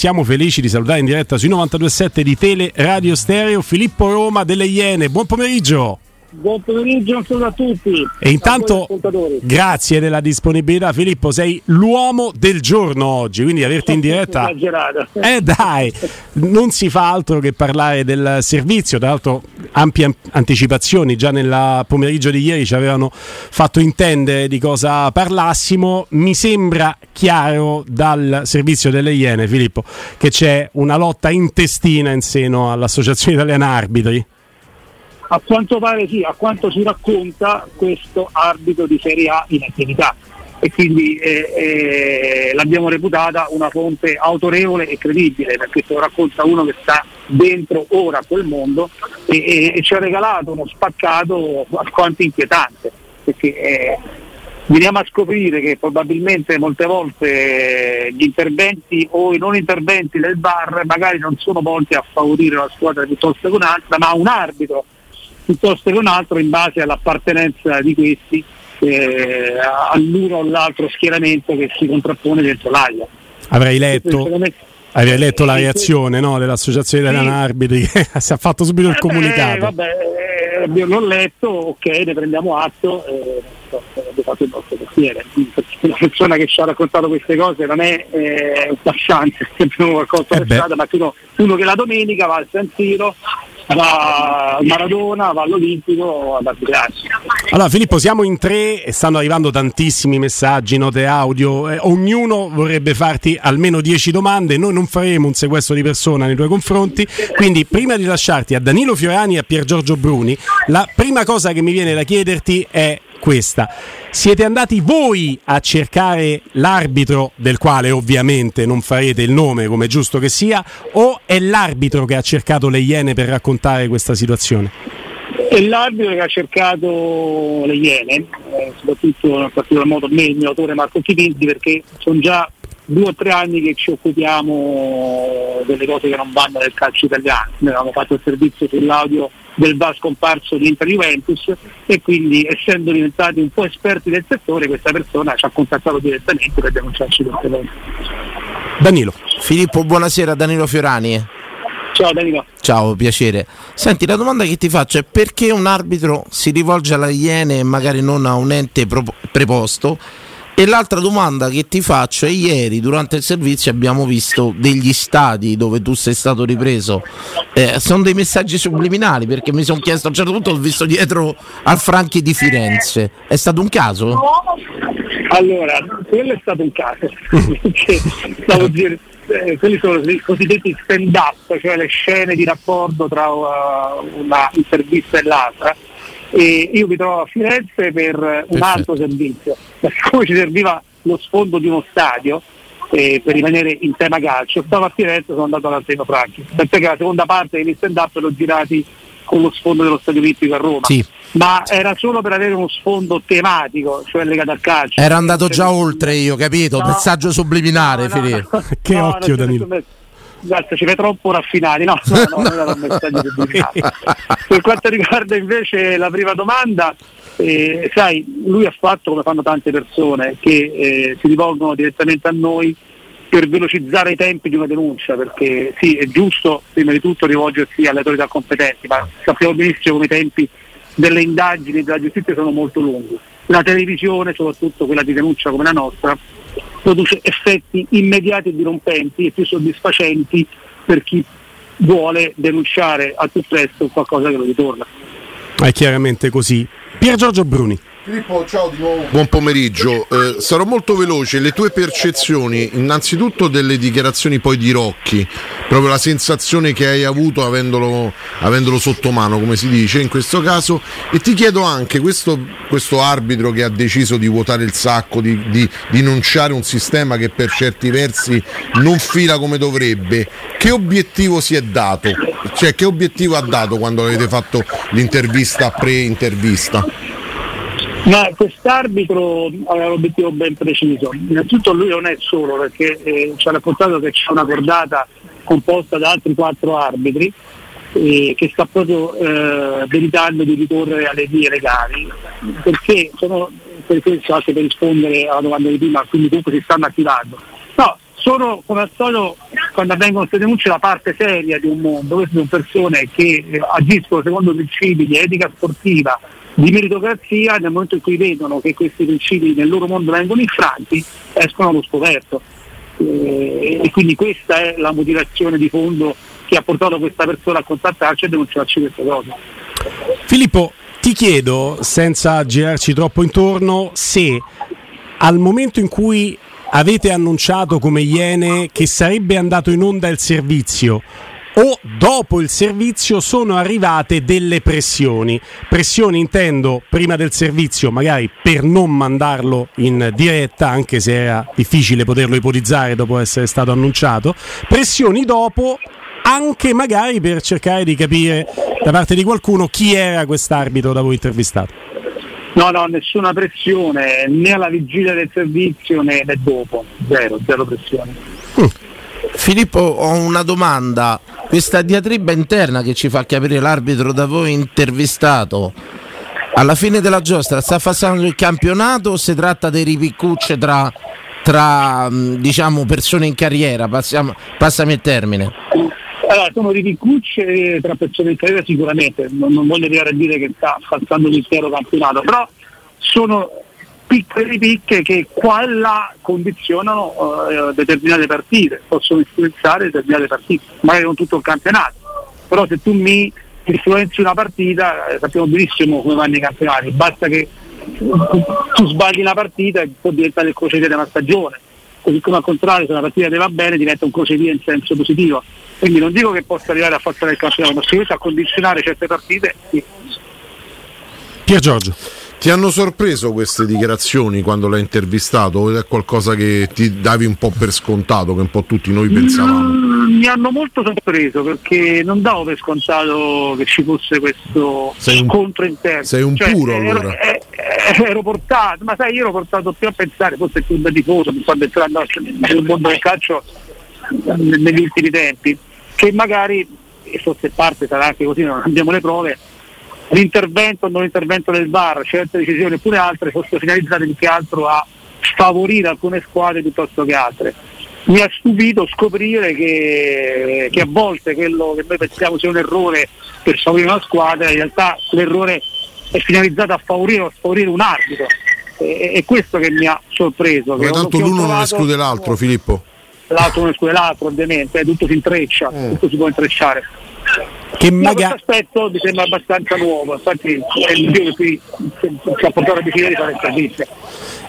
Siamo felici di salutare in diretta sui 92.7 di Tele Radio Stereo Filippo Roma delle Iene. Buon pomeriggio! Buon pomeriggio a tutti. E intanto, grazie della disponibilità, Filippo. Sei l'uomo del giorno oggi, quindi averti in diretta. Eh dai, non si fa altro che parlare del servizio. Tra l'altro, ampie anticipazioni già nel pomeriggio di ieri ci avevano fatto intendere di cosa parlassimo. Mi sembra chiaro dal servizio delle Iene, Filippo, che c'è una lotta intestina in seno all'Associazione Italiana Arbitri. A quanto pare sì, a quanto si racconta questo arbitro di Serie A in attività e quindi eh, eh, l'abbiamo reputata una fonte autorevole e credibile perché se lo racconta uno che sta dentro ora a quel mondo e, e, e ci ha regalato uno spaccato alquanto inquietante perché eh, veniamo a scoprire che probabilmente molte volte gli interventi o i non interventi del bar magari non sono volti a favorire una squadra piuttosto che un'altra ma un arbitro piuttosto che un altro in base all'appartenenza di questi eh, all'uno o all'altro schieramento che si contrappone dentro l'AIA. Avrei letto, avrei letto la reazione no, dell'Associazione sì. degli Arbitri che si è fatto subito il comunicato. Eh, vabbè, eh, l'ho letto, ok, ne prendiamo atto. Eh, abbiamo fatto il nostro mestiere. La persona che ci ha raccontato queste cose non è eh, un passante, abbiamo qualcosa eh strada, ma uno, uno che la domenica va al San Siro va a Maradona, va all'Olimpico ad arbitrarsi. Allora Filippo siamo in tre e stanno arrivando tantissimi messaggi, note audio, eh, ognuno vorrebbe farti almeno dieci domande, noi non faremo un sequestro di persona nei tuoi confronti, quindi prima di lasciarti a Danilo Fiorani e a Pier Giorgio Bruni, la prima cosa che mi viene da chiederti è questa. Siete andati voi a cercare l'arbitro, del quale ovviamente non farete il nome come giusto che sia, o è l'arbitro che ha cercato le Iene per raccontare questa situazione? È l'arbitro che ha cercato le Iene, eh, soprattutto in particolar modo me, il mio autore Marco Chipinti, perché sono già due o tre anni che ci occupiamo delle cose che non vanno nel calcio italiano. Noi avevamo fatto il servizio sull'audio del VAR scomparso di Inter Juventus e quindi essendo diventati un po' esperti del settore questa persona ci ha contattato direttamente per denunciarci queste cose. Danilo. Filippo, buonasera, Danilo Fiorani. Ciao Danilo. Ciao, piacere. Senti, la domanda che ti faccio è perché un arbitro si rivolge alla Iene e magari non a un ente preposto e l'altra domanda che ti faccio è ieri durante il servizio abbiamo visto degli stadi dove tu sei stato ripreso, eh, sono dei messaggi subliminali perché mi sono chiesto a un certo punto ho visto dietro al Franchi di Firenze, è stato un caso? Allora, quello è stato un caso, stavo dire, eh, quelli sono i cosiddetti stand up, cioè le scene di rapporto tra uh, una intervista e l'altra. E io mi trovo a Firenze per un altro servizio, siccome ci serviva lo sfondo di uno stadio eh, per rimanere in tema calcio, stavo a Firenze e sono andato all'Arteno Franchi, perché la seconda parte degli stand up l'ho girati con lo sfondo dello Stadio Olimpico a Roma. Sì. Ma era solo per avere uno sfondo tematico, cioè legato al calcio. Era andato già oltre io, capito? No. Messaggio subliminare, no. No, che occhio Danilo. Guarda, ci vede troppo raffinati, no, no, no, non era un messaggio subliminale. Per quanto riguarda invece la prima domanda, eh, sai, lui ha fatto come fanno tante persone che eh, si rivolgono direttamente a noi per velocizzare i tempi di una denuncia, perché sì, è giusto prima di tutto rivolgersi alle autorità competenti, ma sappiamo benissimo come i tempi delle indagini della giustizia sono molto lunghi. La televisione, soprattutto quella di denuncia come la nostra, produce effetti immediati e dirompenti e più soddisfacenti per chi vuole denunciare al più presto qualcosa che lo ritorna. È chiaramente così. Pier Giorgio Bruni. Filippo, ciao di nuovo. Buon pomeriggio. Eh, sarò molto veloce. Le tue percezioni, innanzitutto delle dichiarazioni poi di Rocchi, proprio la sensazione che hai avuto avendolo, avendolo sotto mano, come si dice in questo caso. E ti chiedo anche questo, questo arbitro che ha deciso di vuotare il sacco, di, di, di enunciare un sistema che per certi versi non fila come dovrebbe. Che obiettivo si è dato? Cioè, che obiettivo ha dato quando avete fatto l'intervista pre-intervista? Ma quest'arbitro aveva l'obiettivo ben preciso. Innanzitutto lui non è solo perché eh, ci ha raccontato che c'è una cordata composta da altri quattro arbitri eh, che sta proprio eh, meditando di ricorrere alle vie legali perché sono per questo anche per rispondere alla domanda di prima, quindi comunque si stanno attivando. No, sono come al solito quando avvengono queste denunce la parte seria di un mondo, queste sono persone che eh, agiscono secondo principi di etica sportiva di meritocrazia nel momento in cui vedono che questi principi nel loro mondo vengono infranti escono allo scoperto eh, e quindi questa è la motivazione di fondo che ha portato questa persona a contattarci e denunciarci queste cose. Filippo, ti chiedo, senza girarci troppo intorno, se al momento in cui avete annunciato come Iene che sarebbe andato in onda il servizio, o dopo il servizio sono arrivate delle pressioni. Pressioni intendo prima del servizio, magari per non mandarlo in diretta, anche se era difficile poterlo ipotizzare dopo essere stato annunciato. Pressioni dopo anche magari per cercare di capire da parte di qualcuno chi era quest'arbitro da voi intervistato. No, no, nessuna pressione né alla vigilia del servizio né, né dopo, zero, zero pressione. Mm. Filippo, ho una domanda. Questa diatriba interna che ci fa capire l'arbitro da voi intervistato, alla fine della giostra sta passando il campionato o si tratta dei ripiccucce tra, tra diciamo, persone in carriera? Passiamo, passami il termine. Allora, sono ripiccucce tra persone in carriera sicuramente, non, non voglio arrivare a dire che sta passando l'intero campionato, però sono piccole picche che qua e là condizionano uh, determinate partite, possono influenzare determinate partite, magari non tutto il campionato, però se tu mi influenzi una partita eh, sappiamo benissimo come vanno i campionati, basta che tu sbagli una partita e può diventare il crocevia una stagione, così come al contrario se una partita ti va bene diventa un crocevia in senso positivo, quindi non dico che possa arrivare a falsare il campionato, ma sicuramente a condizionare certe partite sì. Pier Giorgio. Ti hanno sorpreso queste dichiarazioni quando l'hai intervistato o è qualcosa che ti davi un po' per scontato, che un po' tutti noi pensavamo? Mm, mi hanno molto sorpreso perché non davo per scontato che ci fosse questo sei un, scontro interno. Sei un cioè, puro allora. Ero, eh, eh, ero, portato, ma sai, io ero portato più a pensare, forse più da tifoso, mi sto entrando nel mondo del calcio negli ultimi tempi, che magari, e forse parte sarà anche così, non abbiamo le prove, l'intervento o non intervento del VAR, certe decisioni oppure altre fossero finalizzate più che altro a favorire alcune squadre piuttosto che altre. Mi ha stupito scoprire che, che, a volte quello che noi pensiamo sia un errore per favorire una squadra, in realtà l'errore è finalizzato a favorire a sfavorire un arbitro. E, è questo che mi ha sorpreso. Ma tanto l'uno non esclude l'altro, Filippo. L'altro non esclude l'altro, ovviamente, tutto si intreccia, mm. tutto si può intrecciare che magari... questo aspetto mi sembra abbastanza nuovo, infatti è il motivo che qui ci ha portato a decidere di fare interviste.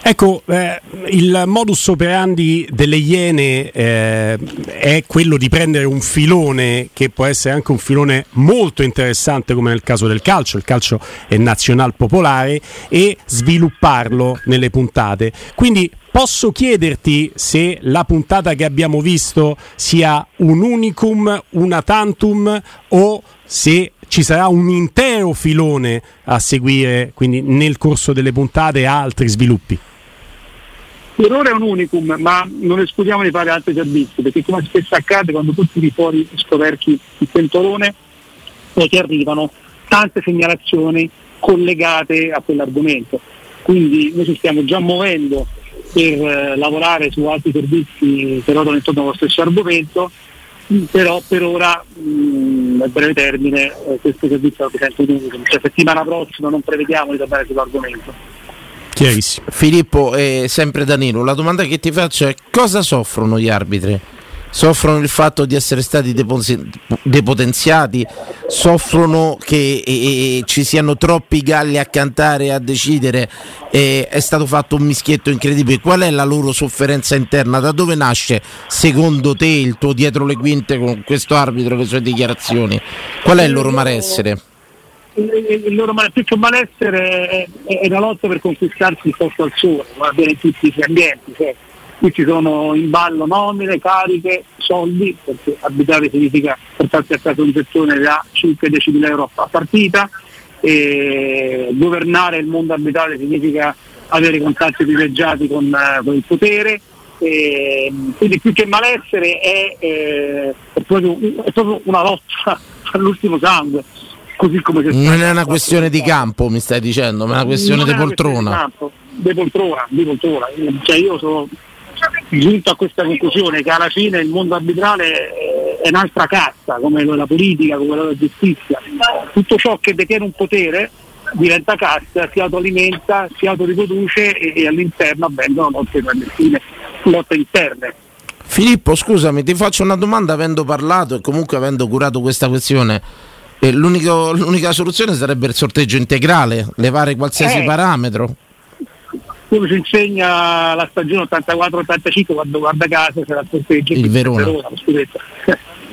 Ecco, eh, il modus operandi delle Iene eh, è quello di prendere un filone che può essere anche un filone molto interessante come nel caso del calcio, il calcio è nazional popolare e svilupparlo nelle puntate. Quindi posso chiederti se la puntata che abbiamo visto sia un unicum, una tantum o se ci sarà un intero filone a seguire quindi nel corso delle puntate altri sviluppi. Per ora è un unicum, ma non escludiamo di fare altri servizi, perché come spesso accade quando tu tiri fuori scoperchi il pentolone, poi ti arrivano tante segnalazioni collegate a quell'argomento. Quindi noi ci stiamo già muovendo per eh, lavorare su altri servizi che ruotano intorno allo stesso argomento, però per ora mh, a breve termine eh, questo servizio rappresenta un unicum, cioè settimana prossima non prevediamo di tornare sull'argomento. Chiarissimo. Filippo e sempre Danilo, la domanda che ti faccio è cosa soffrono gli arbitri? Soffrono il fatto di essere stati depotenziati, soffrono che e, e, ci siano troppi galli a cantare e a decidere. E è stato fatto un mischietto incredibile. Qual è la loro sofferenza interna? Da dove nasce secondo te il tuo dietro le quinte con questo arbitro e le sue dichiarazioni? Qual è il loro malessere? il, loro che malessere è, è, la lotta per conquistarsi il posto al sole, come avviene in tutti gli ambienti. Cioè, qui ci sono in ballo nomine, cariche, soldi, perché abitare significa portarsi a casa un gettone da 5-10 mila euro a partita, e governare il mondo abitale significa avere contatti privilegiati con, eh, con il potere. E, quindi più che malessere è, eh, è, proprio, è proprio una lotta all'ultimo sangue così come Non è una questione di campo, mi stai dicendo, ma è una questione di poltrona. Di poltrona, di poltrona. Cioè io sono giunto a questa conclusione che alla fine il mondo arbitrale è un'altra cassa, come la politica, come la giustizia. Tutto ciò che detiene un potere diventa cassa, si autoalimenta, si autoriproduce e, e all'interno avvengono lotte clandestine, lotte interne. Filippo, scusami, ti faccio una domanda avendo parlato e comunque avendo curato questa questione l'unica soluzione sarebbe il sorteggio integrale, levare qualsiasi eh, parametro. Come ci insegna la stagione 84-85 quando guarda caso c'era il sorteggio. Il Verona. Verona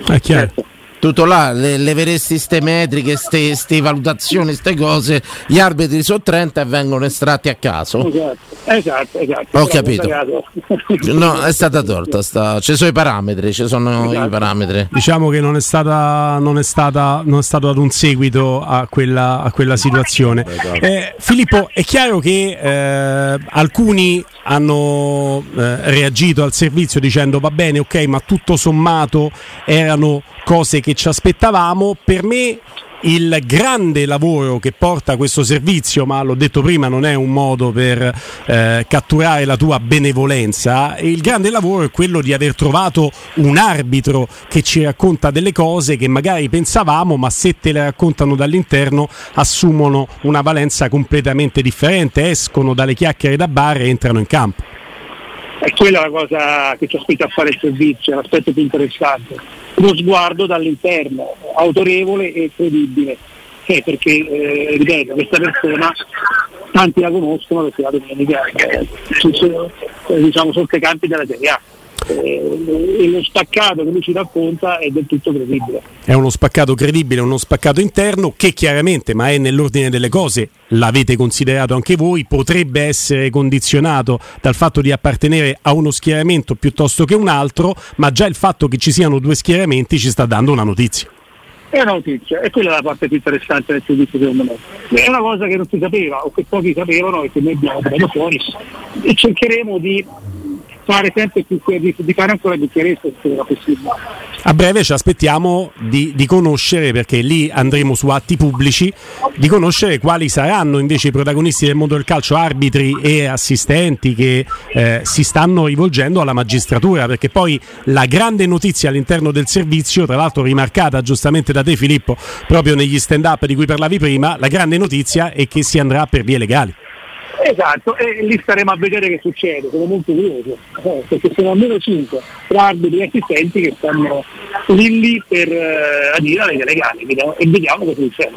È chiaro. Certo tutto là, le, leveresti ste metriche, ste, ste valutazioni, ste cose, gli arbitri sono 30 e vengono estratti a caso. Esatto, esatto. esatto. Ho capito. No, è stata torta, sta... ci sono i parametri, ci sono esatto. i parametri. Diciamo che non è, stata, non è, stata, non è stato dato un seguito a quella, a quella situazione. Esatto. Eh, Filippo, è chiaro che eh, alcuni hanno eh, reagito al servizio dicendo va bene, ok, ma tutto sommato erano cose che ci aspettavamo. Per me il grande lavoro che porta questo servizio, ma l'ho detto prima, non è un modo per eh, catturare la tua benevolenza. Il grande lavoro è quello di aver trovato un arbitro che ci racconta delle cose che magari pensavamo, ma se te le raccontano dall'interno assumono una valenza completamente differente, escono dalle chiacchiere da bar e entrano in campo. È quella la cosa che ci aspetta a fare il servizio, l'aspetto più interessante uno sguardo dall'interno, autorevole e credibile, eh, perché, eh, ripeto, questa persona tanti la conoscono perché la domenica eh, diciamo, sotto i campi della Serie A e lo spaccato che lui ci racconta è del tutto credibile. È uno spaccato credibile, uno spaccato interno che chiaramente, ma è nell'ordine delle cose, l'avete considerato anche voi, potrebbe essere condizionato dal fatto di appartenere a uno schieramento piuttosto che un altro, ma già il fatto che ci siano due schieramenti ci sta dando una notizia. È una notizia, e quella è la parte più interessante del servizio secondo me. È una cosa che non si sapeva o che pochi sapevano e che noi abbiamo fuori e cercheremo di fare sempre più di, di fare ancora più chiarezza se era possibile. A breve ci aspettiamo di, di, conoscere, perché lì andremo su atti pubblici, di conoscere quali saranno invece i protagonisti del mondo del calcio, arbitri e assistenti che eh, si stanno rivolgendo alla magistratura, perché poi la grande notizia all'interno del servizio, tra l'altro rimarcata giustamente da te Filippo, proprio negli stand up di cui parlavi prima, la grande notizia è che si andrà per vie legali. Esatto, e lì staremo a vedere che succede, sono molto curioso, eh, perché sono almeno 5 tra arbitri e assistenti che stanno lì lì per eh, adire alle legali e vediamo cosa succede.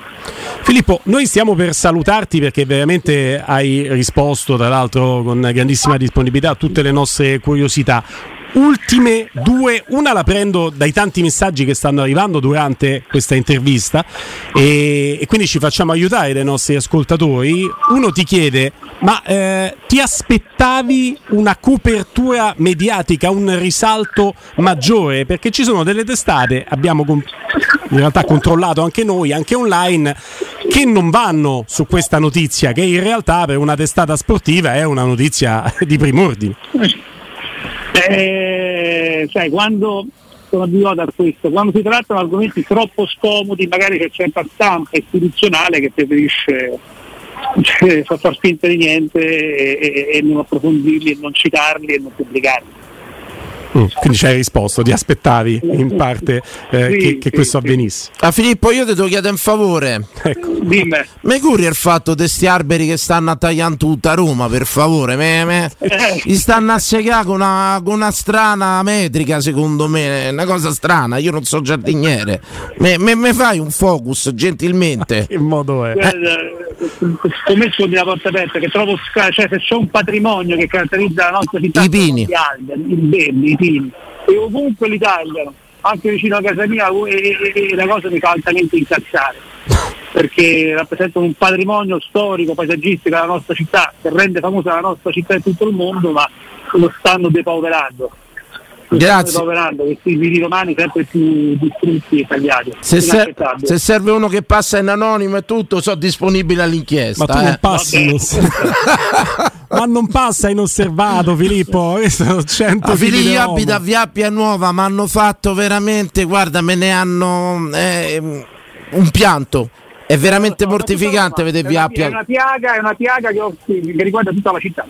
Filippo, noi stiamo per salutarti perché veramente hai risposto, tra l'altro con grandissima disponibilità, a tutte le nostre curiosità ultime due, una la prendo dai tanti messaggi che stanno arrivando durante questa intervista e, e quindi ci facciamo aiutare dai nostri ascoltatori. Uno ti chiede, ma eh, ti aspettavi una copertura mediatica, un risalto maggiore? Perché ci sono delle testate, abbiamo in realtà controllato anche noi, anche online, che non vanno su questa notizia, che in realtà per una testata sportiva è una notizia di prim'ordine. Eh, sai, quando sono abituato a questo, quando si trattano argomenti troppo scomodi, magari c'è certa stampa istituzionale che preferisce cioè, far finta di niente e, e, e non approfondirli e non citarli e non pubblicarli. Mm, quindi ci hai risposto, ti aspettavi in parte eh, Sì, che, che sì, questo sì. avvenisse. A Filippo, io ti devo chiedere un favore. Ecco. Dimmi. Mi curi il fatto di sti alberi che stanno a tagliare tutta Roma, per favore? Me, me. Eh. Gli stanno a segare con una, con una strana metrica, secondo me. Una cosa strana, io non so giardiniere. Me, me- me fai un focus, gentilmente? Che modo è? Guarda, Scommesso la porta aperta che trovo sca- cioè se c'è un patrimonio che caratterizza la nostra città I pini. gli alberi, il verde, i pini. E ovunque li tagliano anche vicino a casa mia e, e- e la cosa mi fa altamente incazzare. Perché rappresentano un patrimonio storico, paesaggistico della nostra città che rende famosa la nostra città in tutto il mondo ma lo stanno depauperando Grazie. depauperando questi vini romani sempre più distrutti e tagliati Se, ser- se serve uno che passa in anonimo e tutto, sono disponibile all'inchiesta. Ma tu eh. non passi. Ma non passa inosservato, Filippo. Questo sono 100 La figli figli di io uomo. abito a Via Appia Nuova, mi hanno fatto veramente, guarda, me ne hanno eh, un pianto. È veramente No, mortificante vedere è Via una- Appia, È una piaga, è una piaga che, ho- che riguarda tutta la città.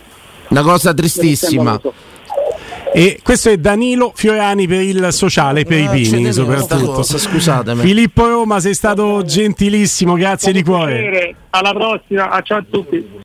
una cosa tristissima. E questo è Danilo Fiorani per il sociale, per i Ah, ce pini sta soprattutto. cosa, scusatemi. Filippo Roma, sei stato gentilissimo, grazie di cuore. Piacere, Alla prossima, ciao a tutti.